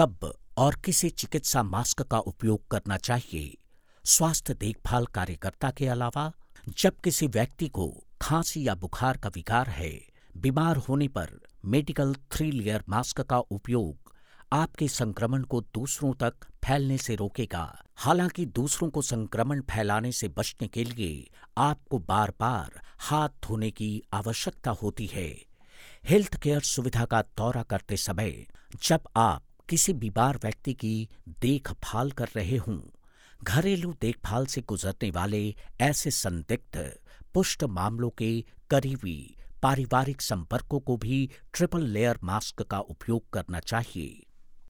कब और किसी चिकित्सा मास्क का उपयोग करना चाहिए? स्वास्थ्य देखभाल कार्यकर्ता के अलावा, जब किसी व्यक्ति को खांसी या बुखार का विकार है, बीमार होने पर मेडिकल थ्री लेयर मास्क का उपयोग आपके संक्रमण को दूसरों तक फैलने से रोकेगा। हालाँकि दूसरों को संक्रमण फैलाने से बचने के लिए आपको बार बार हाथ धोने की आवश्यकता होती है। हेल्थ केयर सुविधा का दौरा करते समय, जब आप किसी बीमार व्यक्ति की देखभाल कर रहे हूँ। घरेलू देखभाल से गुजरने वाले ऐसे संदिग्ध, पुष्ट मामलों के करीबी, पारिवारिक संपर्कों को भी ट्रिपल लेयर मास्क का उपयोग करना चाहिए।